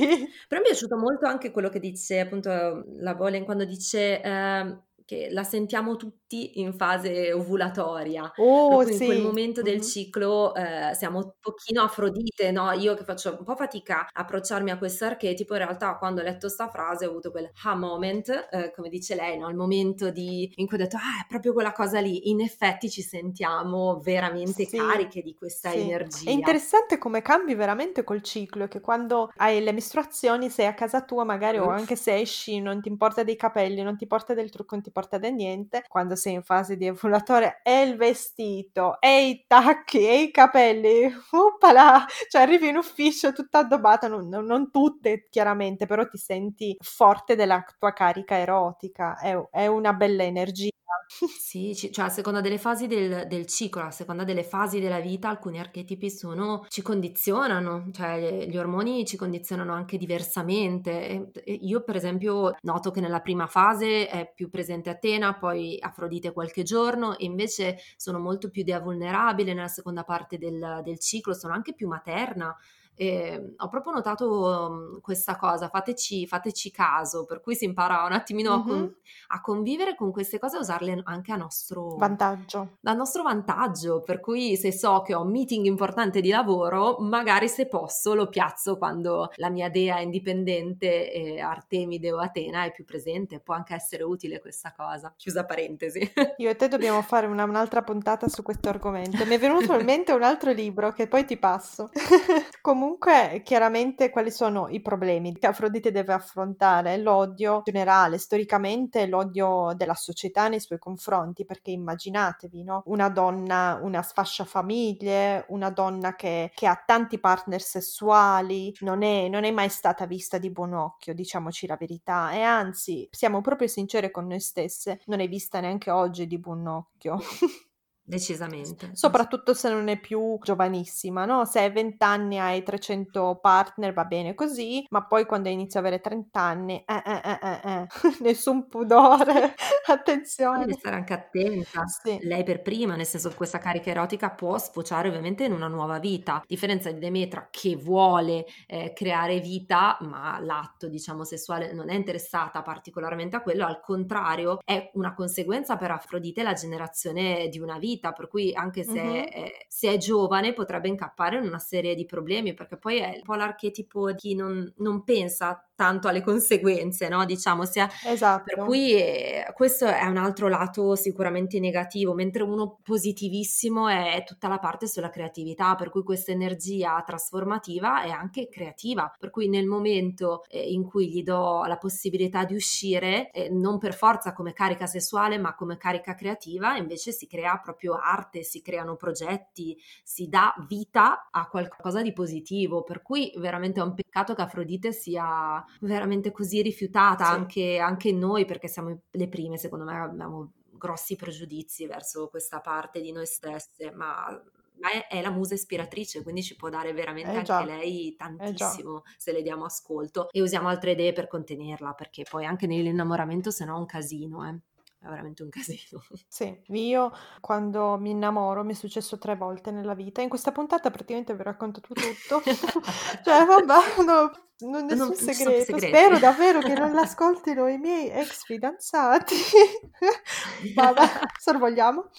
Però mi è piaciuto molto anche quello che dice appunto la Bolen quando dice... Eh, che la sentiamo tutti in fase ovulatoria. Oh, sì. In quel momento del ciclo eh, siamo un pochino afrodite, no? Io che faccio un po' fatica a approcciarmi a questo archetipo, in realtà quando ho letto sta frase ho avuto quel ha moment, eh, come dice lei, no? Il momento di, in cui ho detto, ah, è proprio quella cosa lì. In effetti ci sentiamo veramente sì, cariche di questa sì. energia. È interessante come cambi veramente col ciclo, che quando hai le mestruazioni sei a casa tua magari Uff. o anche se esci non ti importa dei capelli, non ti porta del trucco, non ti porta importa niente, quando sei in fase di evolatore è il vestito, e i tacchi, e i capelli, (laughs) uppala, cioè arrivi in ufficio tutta addobbata, non, non tutte chiaramente, però ti senti forte della tua carica erotica, è, è una bella energia. Sì, cioè a seconda delle fasi del, del, ciclo, a seconda delle fasi della vita, alcuni archetipi sono, ci condizionano, cioè gli ormoni ci condizionano anche diversamente. Io per esempio noto che nella prima fase è più presente Atena, poi Afrodite qualche giorno, e invece sono molto più dea vulnerabile nella seconda parte del, del ciclo, sono anche più materna. E ho proprio notato mhmm, questa cosa, fateci, fateci, caso, per cui si impara un attimino mm-hmm. a, con, a, convivere con queste cose e usarle anche a nostro vantaggio. A nostro vantaggio, per cui se so che ho un meeting importante di lavoro, magari se posso lo piazzo quando la mia dea indipendente, eh, Artemide o Atena, è più presente, può anche essere utile questa cosa. Chiusa parentesi. Io e te dobbiamo fare una, un'altra puntata su questo argomento. Mi è venuto in mente un altro libro che poi ti passo. (laughs) Comunque Comunque, chiaramente, quali sono i problemi che Afrodite deve affrontare? L'odio generale, storicamente l'odio della società nei suoi confronti, perché immaginatevi, no? Una donna, una sfascia famiglie, una donna che, che ha tanti partner sessuali, non è, non è mai stata vista di buon occhio, diciamoci la verità, e anzi, siamo proprio sincere con noi stesse, non è vista neanche oggi di buon occhio. (laughs) Decisamente. Soprattutto se non è più giovanissima, no? Se hai 20 anni hai 300 partner va bene così, ma poi quando inizi a avere 30 anni, eh, eh, eh, eh, eh. (laughs) nessun pudore, attenzione. Devi stare anche attenta. Sì. Lei per prima, nel senso che questa carica erotica può sfociare ovviamente in una nuova vita, a differenza di Demetra che vuole eh, creare vita, ma l'atto, diciamo, sessuale non è interessata particolarmente a quello, al contrario è una conseguenza per Afrodite la generazione di una vita vita, per cui anche se, mm-hmm. è, se, è, giovane potrebbe incappare in una serie di problemi, perché poi è un po' l'archetipo di chi non, non pensa tanto alle conseguenze, no? Diciamo, sia, esatto. per cui eh, questo è un altro lato sicuramente negativo, mentre uno positivissimo è tutta la parte sulla creatività, per cui questa energia trasformativa è anche creativa, per cui nel momento eh, in cui gli do la possibilità di uscire, eh, non per forza come carica sessuale, ma come carica creativa, invece si crea proprio arte, si creano progetti, si dà vita a qualcosa di positivo, per cui veramente è un peccato che Afrodite sia veramente così rifiutata sì. anche, anche noi, perché siamo le prime, secondo me abbiamo grossi pregiudizi verso questa parte di noi stesse, ma ma è, è, la musa ispiratrice, quindi ci può dare veramente eh anche lei tantissimo eh se le diamo ascolto e usiamo altre idee per contenerla, perché poi anche nell'innamoramento se no è un casino, eh è veramente un casino. (laughs) Sì, io quando mi innamoro mi è successo tre volte nella vita. In questa puntata praticamente vi racconto tutto. (laughs) cioè, vabbè, (laughs) no, non nessun non, segreto. Spero davvero che non (laughs) l'ascoltino i miei ex fidanzati. (laughs) Vabbè, (laughs) sorvogliamo.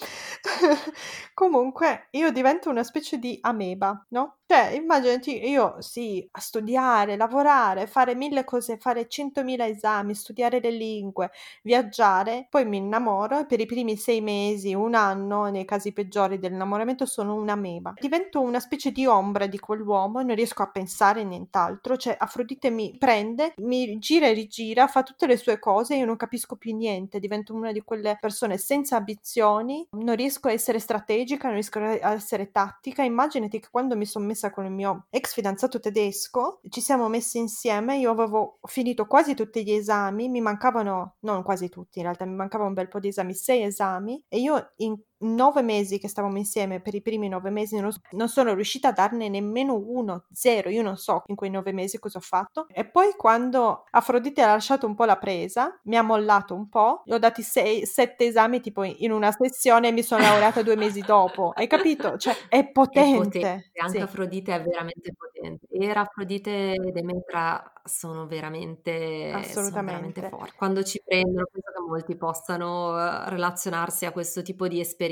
Comunque, io divento una specie di ameba, no? Cioè, immaginati io sì, a studiare, lavorare, fare mille cose, fare centomila esami, studiare le lingue, viaggiare, poi mi innamoro e per i primi sei mesi, un anno, nei casi peggiori dell'innamoramento, sono un'ameba. Divento una specie di ombra di quell'uomo e non riesco a pensare a nient'altro, cioè Afrodite mi prende, mi gira e rigira, fa tutte le sue cose io non capisco più niente, divento una di quelle persone senza ambizioni, non riesco a essere strategica, non riesco a essere tattica. Immaginati che quando mi sono messa con il mio ex fidanzato tedesco, ci siamo messi insieme, io avevo finito quasi tutti gli esami, mi mancavano, non quasi tutti in realtà, mi mancava un bel po' di esami, sei esami, e io in nove mesi che stavamo insieme, per i primi nove mesi non, non sono riuscita a darne nemmeno uno, zero, io non so in quei nove mesi cosa ho fatto. E poi quando Afrodite ha lasciato un po' la presa, mi ha mollato un po', gli ho dati sei, sette esami tipo in una sessione e mi sono laureata due mesi (laughs) dopo. Hai capito? Cioè, è potente. È potente. Anche sì. Afrodite è veramente potente. Era Afrodite e Demetra sono veramente, sono veramente forti. Quando ci prendono, penso che molti possano eh, relazionarsi a questo tipo di esperienza.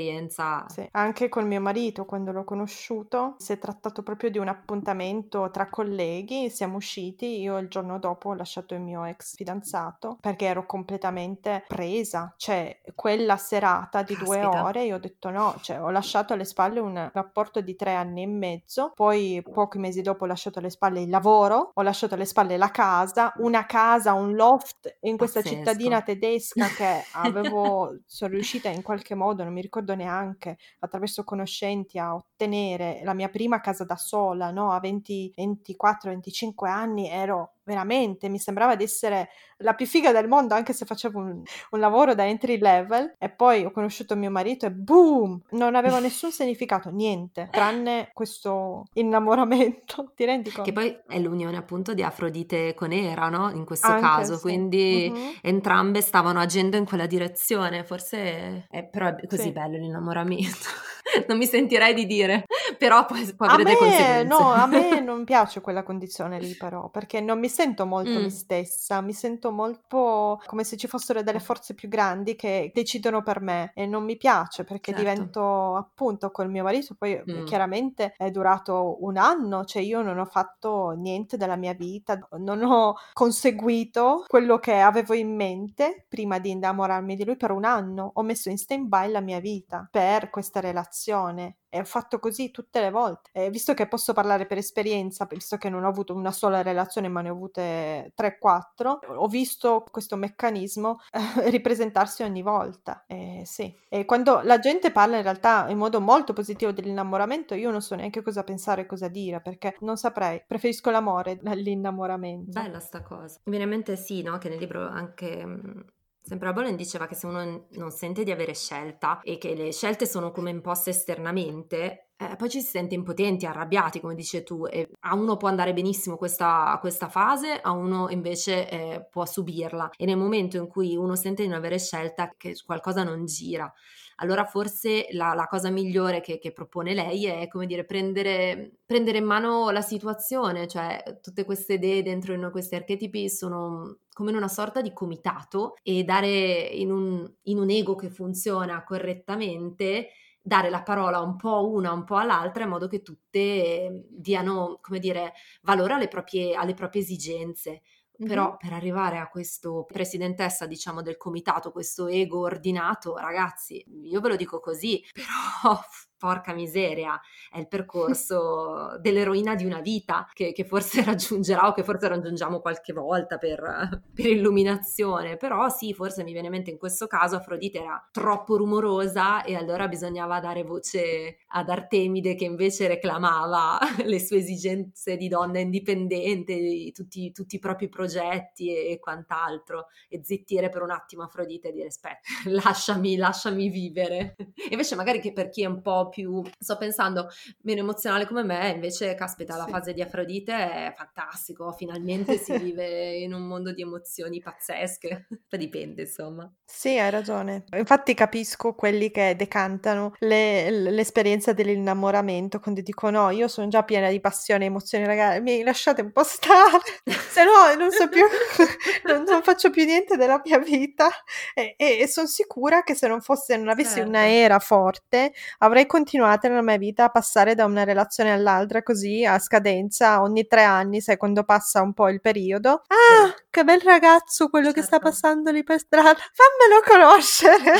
Sì, anche col mio marito, quando l'ho conosciuto, si è trattato proprio di un appuntamento tra colleghi, siamo usciti, io il giorno dopo ho lasciato il mio ex fidanzato perché ero completamente presa, cioè quella serata di Caspita. due ore io ho detto no, cioè ho lasciato alle spalle un rapporto di tre anni e mezzo, poi pochi mesi dopo ho lasciato alle spalle il lavoro, ho lasciato alle spalle la casa, una casa, un loft in questa Pazzesco. cittadina tedesca che avevo, sono riuscita in qualche modo, non mi ricordo neanche, attraverso conoscenti a ottenere la mia prima casa da sola, no? A 20, 24-25 anni ero veramente mi sembrava di essere la più figa del mondo anche se facevo un, un, lavoro da entry level e poi ho conosciuto mio marito e boom non aveva (laughs) nessun significato niente tranne questo innamoramento (laughs) ti rendi conto? che poi è l'unione appunto di Afrodite con Era no? in questo anche, caso sì. quindi mm-hmm. entrambe stavano agendo in quella direzione forse è però è così sì. bello l'innamoramento (laughs) non mi sentirei di dire però poi, poi avere conseguenze no a me non piace quella condizione lì però perché non mi sento molto mm. me stessa, mi sento molto come se ci fossero delle forze più grandi che decidono per me e non mi piace perché certo. divento appunto col mio marito, poi mm. chiaramente è durato un anno, cioè io non ho fatto niente della mia vita, non ho conseguito quello che avevo in mente prima di innamorarmi di lui per un anno, ho messo in stand by la mia vita per questa relazione e ho fatto così tutte le volte. E visto che posso parlare per esperienza, visto che non ho avuto una sola relazione, ma ne ho avute 3-4, ho visto questo meccanismo eh, (laughs) ripresentarsi ogni volta. E sì. E quando la gente parla in realtà in modo molto positivo dell'innamoramento, io non so neanche cosa pensare e cosa dire, perché non saprei. Preferisco l'amore all'innamoramento. Bella sta cosa. Mi viene in mente sì, no? Che nel libro anche mm, Sempre Bolen diceva che se uno non sente di avere scelta e che le scelte sono come imposte esternamente, eh, poi ci si sente impotenti, arrabbiati, come dici tu, e a uno può andare benissimo questa, questa fase, a uno invece eh, può subirla. E nel momento in cui uno sente di non avere scelta, che qualcosa non gira, allora forse la, la cosa migliore che, che, propone lei è, come dire, prendere, prendere, in mano la situazione, cioè tutte queste idee dentro in questi archetipi sono come in una sorta di comitato e dare in un, in un ego che funziona correttamente dare la parola un po' a una, un po' all'altra, in modo che tutte diano, come dire, valore alle proprie, alle proprie esigenze. Però mm-hmm. per arrivare a questo presidentessa, diciamo, del comitato, questo ego ordinato, ragazzi, io ve lo dico così, (laughs) però porca miseria, è il percorso dell'eroina di una vita che, che, forse (laughs) raggiungerà o che forse raggiungiamo qualche volta per, per, illuminazione, però sì, forse mi viene in mente in questo caso Afrodite era troppo rumorosa e allora bisognava dare voce ad Artemide che invece reclamava (laughs) le sue esigenze di donna indipendente, tutti, tutti i propri progetti e, e, quant'altro e zittire per un attimo Afrodite e dire aspetta, (laughs) lasciami, lasciami vivere. invece magari che per chi è un po' più, sto pensando, meno emozionale come me, invece, caspita, la sì. fase di Afrodite è fantastico, finalmente si (laughs) vive in un mondo di emozioni pazzesche, (laughs) dipende, insomma. Sì, hai ragione. Infatti capisco quelli che decantano le, l'esperienza dell'innamoramento quando dicono no, io sono già piena di passione e emozioni, ragazzi, mi lasciate un po' stare, se no non so più, (laughs) non, non, faccio più niente della mia vita e, e, e sono sicura che se non fosse, non avessi certo. una era forte, avrei continuato continuate nella mia vita a passare da una relazione all'altra così a scadenza ogni tre anni, sai, quando passa un po' il periodo. Ah, sì. che bel ragazzo quello certo. che sta certo. passando lì per strada, fammelo conoscere.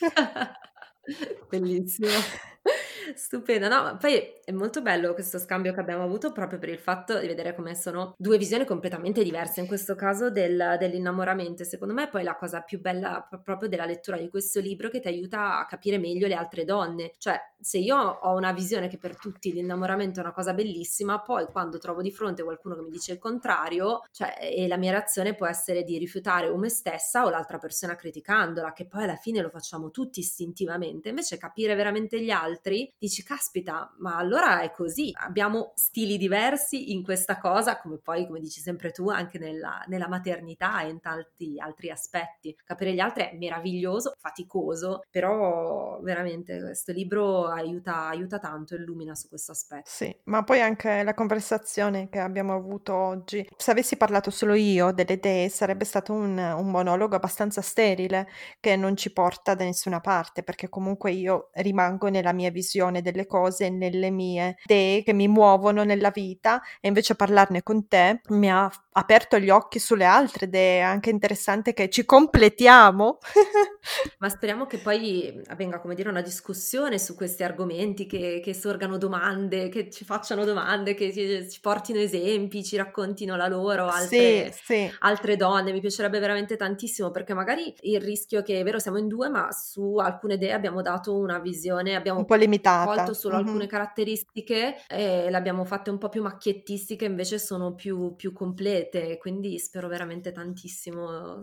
(laughs) Bellissimo. (laughs) Stupendo, no, poi è molto bello questo scambio che abbiamo avuto proprio per il fatto di vedere come sono due visioni completamente diverse, in questo caso del, dell'innamoramento. Secondo me poi la cosa più bella proprio della lettura di questo libro che ti aiuta a capire meglio le altre donne. Cioè, se io ho una visione che per tutti l'innamoramento è una cosa bellissima, poi quando trovo di fronte qualcuno che mi dice il contrario, cioè, e la mia reazione può essere di rifiutare o me stessa o l'altra persona criticandola, che poi alla fine lo facciamo tutti istintivamente. Invece capire veramente gli altri dici caspita, ma allora è così, abbiamo stili diversi in questa cosa, come poi, come dici sempre tu, anche nella, nella maternità e in tanti altri aspetti. Capire gli altri è meraviglioso, faticoso, però veramente questo libro aiuta, aiuta tanto, illumina su questo aspetto. Sì, ma poi anche la conversazione che abbiamo avuto oggi, se avessi parlato solo io delle idee sarebbe stato un, un monologo abbastanza sterile che non ci porta da nessuna parte, perché comunque io rimango nella mia visione visione delle cose, nelle mie idee che mi muovono nella vita e invece parlarne con te mi ha aperto gli occhi sulle altre idee, è anche interessante che ci completiamo. (laughs) Ma speriamo che poi avvenga, come dire, una discussione su questi argomenti, che, che sorgano domande, che ci facciano domande, che ci, ci, portino esempi, ci raccontino la loro, altre, sì, sì. altre donne. Mi piacerebbe veramente tantissimo perché magari il rischio che, è vero, siamo in due, ma su alcune idee abbiamo dato una visione, abbiamo un po' limitata. colto solo mm-hmm. alcune caratteristiche e le abbiamo fatte un po' più macchiettistiche, invece sono più, più complete rete, quindi spero veramente tantissimo.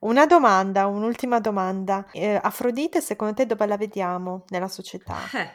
Una domanda, un'ultima domanda. Eh, Afrodite, secondo te dove la vediamo nella società? Eh,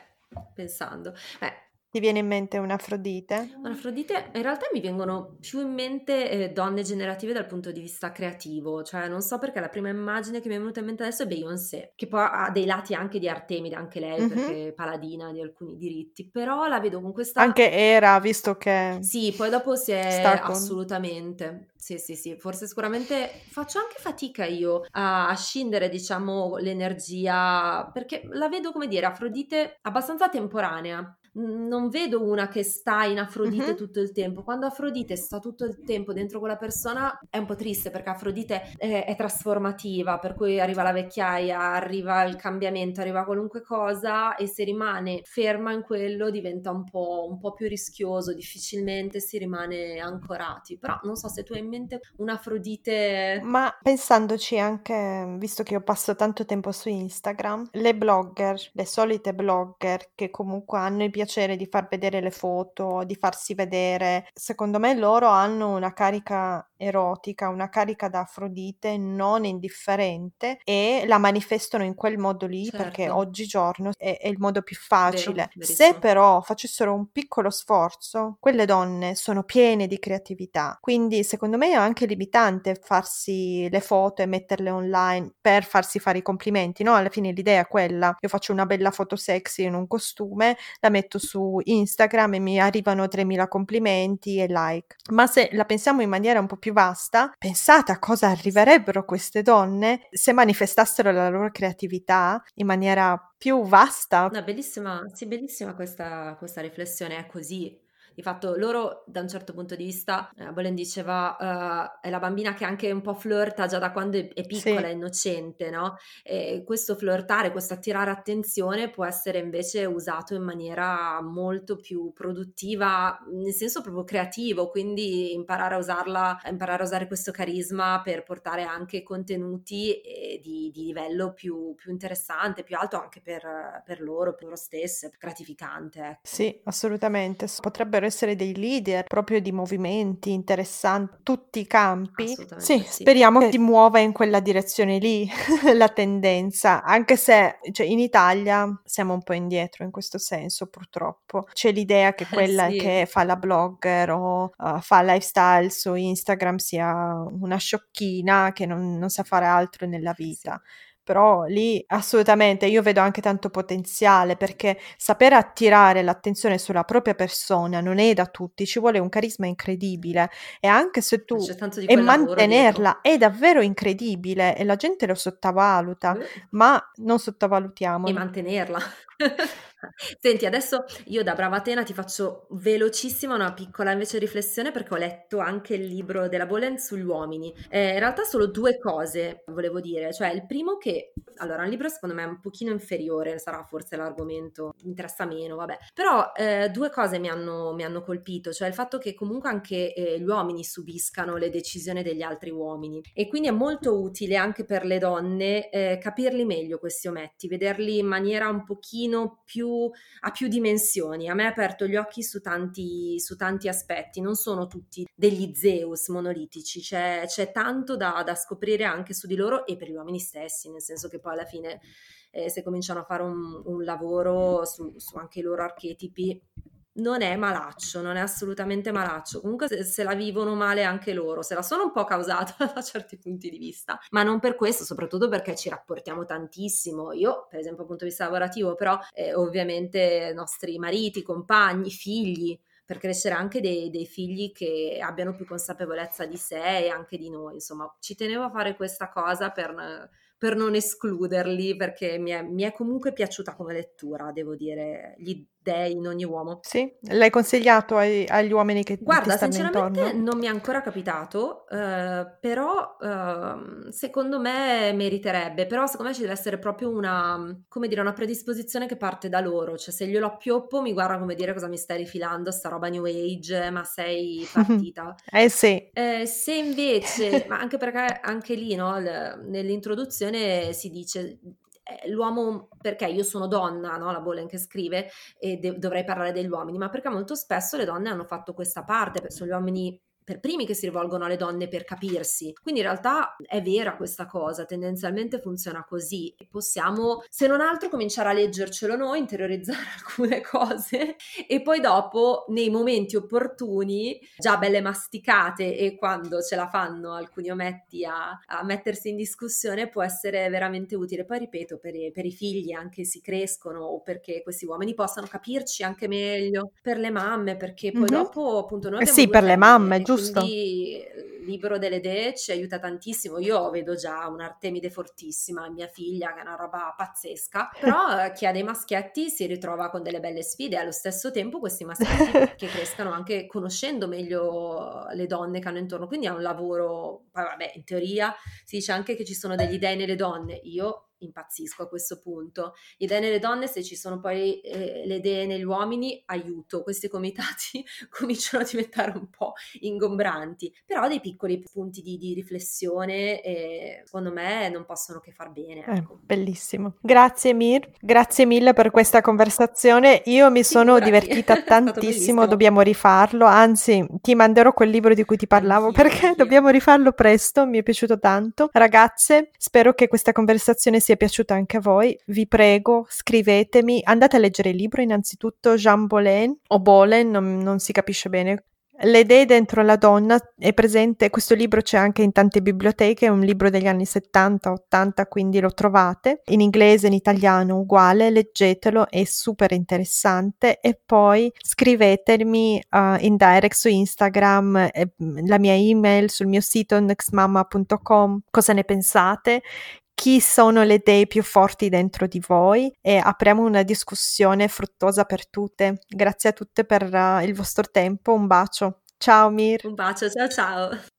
pensando. Beh, ti viene in mente un'Afrodite? Un'Afrodite, in realtà mi vengono più in mente eh, donne generative dal punto di vista creativo, cioè non so perché la prima immagine che mi è venuta in mente adesso è Beyoncé, che poi ha dei lati anche di Artemide, anche lei, mm-hmm. perché è paladina di alcuni diritti, però la vedo con questa... Anche era, visto che... Sì, poi dopo si è con... assolutamente... Sì, sì, sì, forse sicuramente faccio anche fatica io a, a scindere, diciamo, l'energia, perché la vedo, come dire, Afrodite abbastanza temporanea, non vedo una che sta in Afrodite mm-hmm. tutto il tempo. Quando Afrodite sta tutto il tempo dentro quella persona è un po' triste perché Afrodite è, è, trasformativa, per cui arriva la vecchiaia, arriva il cambiamento, arriva qualunque cosa e se rimane ferma in quello diventa un po', un po' più rischioso, difficilmente si rimane ancorati. Però non so se tu hai in mente un'Afrodite... Ma pensandoci anche, visto che io passo tanto tempo su Instagram, le blogger, le solite blogger che comunque hanno i piacere di far vedere le foto, di farsi vedere. Secondo me loro hanno una carica erotica, una carica da Afrodite non indifferente e la manifestano in quel modo lì certo. perché oggigiorno è, è, il modo più facile. Vero, Se però facessero un piccolo sforzo, quelle donne sono piene di creatività, quindi secondo me è anche limitante farsi le foto e metterle online per farsi fare i complimenti, no? Alla fine l'idea è quella, io faccio una bella foto sexy in un costume, la metto su Instagram e mi arrivano 3000 complimenti e like. Ma se la pensiamo in maniera un po' più vasta, pensate a cosa arriverebbero queste donne se manifestassero la loro creatività in maniera più vasta. No, bellissima, sì, bellissima questa, questa riflessione, è così di fatto loro da un certo punto di vista, eh, Bolen diceva, uh, è la bambina che anche un po' flirta già da quando è, è piccola, sì. è innocente, no? E questo flirtare, questo attirare attenzione può essere invece usato in maniera molto più produttiva, nel senso proprio creativo, quindi imparare a usarla, imparare a usare questo carisma per portare anche contenuti eh, di, di, livello più, più, interessante, più alto anche per, per loro, per loro stesse, gratificante. Ecco. Sì, assolutamente. Potrebbero essere dei leader proprio di movimenti interessanti, tutti i campi. Sì, sì, speriamo che si muova in quella direzione lì (laughs) la tendenza, anche se cioè, in Italia siamo un po' indietro in questo senso, purtroppo. C'è l'idea che (laughs) quella sì. che fa la blogger o uh, fa lifestyle su Instagram sia una sciocchina che non, non sa fare altro nella vita. Sì però lì assolutamente io vedo anche tanto potenziale perché saper attirare l'attenzione sulla propria persona non è da tutti, ci vuole un carisma incredibile e anche se tu e mantenerla è davvero incredibile e la gente lo sottovaluta, uh. ma non sottovalutiamo. E mantenerla. (laughs) Senti, adesso io da brava Atena ti faccio velocissima una piccola invece riflessione perché ho letto anche il libro della Bolen sugli uomini. Eh, in realtà solo due cose volevo dire, cioè il primo che, allora, un libro secondo me è un pochino inferiore, sarà forse l'argomento, mi interessa meno, vabbè, però eh, due cose mi hanno, mi hanno, colpito, cioè il fatto che comunque anche eh, gli uomini subiscano le decisioni degli altri uomini e quindi è molto utile anche per le donne eh, capirli meglio questi ometti, vederli in maniera un pochino più ha più dimensioni. A me ha aperto gli occhi su tanti, su tanti aspetti, non sono tutti degli Zeus monolitici, c'è, c'è tanto da, da, scoprire anche su di loro e per gli uomini stessi, nel senso che poi alla fine eh, se cominciano a fare un, un lavoro su, su anche i loro archetipi non è malaccio, non è assolutamente malaccio. Comunque se, se, la vivono male anche loro, se la sono un po' causata (laughs) da certi punti di vista, ma non per questo, soprattutto perché ci rapportiamo tantissimo. Io, per esempio, dal punto di vista lavorativo, però eh, ovviamente nostri mariti, compagni, figli, per crescere anche dei, dei, figli che abbiano più consapevolezza di sé e anche di noi. Insomma, ci tenevo a fare questa cosa per per non escluderli, perché mi è, mi è, comunque piaciuta come lettura, devo dire, gli dei in ogni uomo. Sì, l'hai consigliato ai, agli uomini che Guarda, ti stanno sinceramente intorno? non mi è ancora capitato, eh, però eh, secondo me meriterebbe, però secondo me ci deve essere proprio una, come dire, una predisposizione che parte da loro, cioè se glielo appioppo mi guarda come dire cosa mi stai rifilando, sta roba new age, ma sei (laughs) partita. eh sì. Eh, se invece, ma anche perché anche lì, no, l- nell'introduzione si dice l'uomo, perché io sono donna, no? la Bolen che scrive, e de- dovrei parlare degli uomini, ma perché molto spesso le donne hanno fatto questa parte, sono gli uomini per primi che si rivolgono alle donne per capirsi. Quindi in realtà è vera questa cosa, tendenzialmente funziona così. Possiamo, se non altro, cominciare a leggercelo noi, interiorizzare (laughs) alcune cose e poi dopo, nei momenti opportuni, già belle masticate e quando ce la fanno alcuni ometti a, a mettersi in discussione, può essere veramente utile. Poi ripeto, per i, per i figli anche si crescono o perché questi uomini possano capirci anche meglio, per le mamme, perché poi mm-hmm. dopo appunto noi... Eh sì, per le mamme, giusto? Giusto. Quindi il libro delle idee ci aiuta tantissimo. Io vedo già un'Artemide fortissima, mia figlia, che è una roba pazzesca, però (laughs) eh, chi ha dei maschietti si ritrova con delle belle sfide. Allo stesso tempo questi maschietti (laughs) che crescano anche conoscendo meglio le donne che hanno intorno. Quindi è un lavoro, poi vabbè, in teoria si dice anche che ci sono degli dei nelle donne. Io impazzisco a questo punto. Idee nelle donne, se ci sono poi eh, le idee negli uomini, aiuto. Questi comitati (laughs) cominciano a diventare un po' ingombranti, però dei piccoli punti di, di riflessione eh, secondo me non possono che far bene. Eh, ecco. Eh, bellissimo. Grazie Mir, grazie mille per questa conversazione. Io mi sono Figurati. (laughs) divertita tantissimo, dobbiamo rifarlo, anzi ti manderò quel libro di cui ti parlavo anch'io, perché anch'io. dobbiamo rifarlo presto, mi è piaciuto tanto. Ragazze, spero che questa conversazione sia sia piaciuta anche a voi, vi prego, scrivetemi, andate a leggere il libro innanzitutto, Jean Bolen o Bolen, non, non si capisce bene. Le idee dentro la donna è presente, questo libro c'è anche in tante biblioteche, è un libro degli anni 70-80, quindi lo trovate. In inglese, in italiano uguale, leggetelo, è super interessante. E poi scrivetemi uh, in direct su Instagram, eh, la mia email sul mio sito nextmama.com, cosa ne pensate, chi sono le idee più forti dentro di voi e apriamo una discussione fruttuosa per tutte. Grazie a tutte per uh, il vostro tempo, un bacio. Ciao Mir. Un bacio, ciao ciao.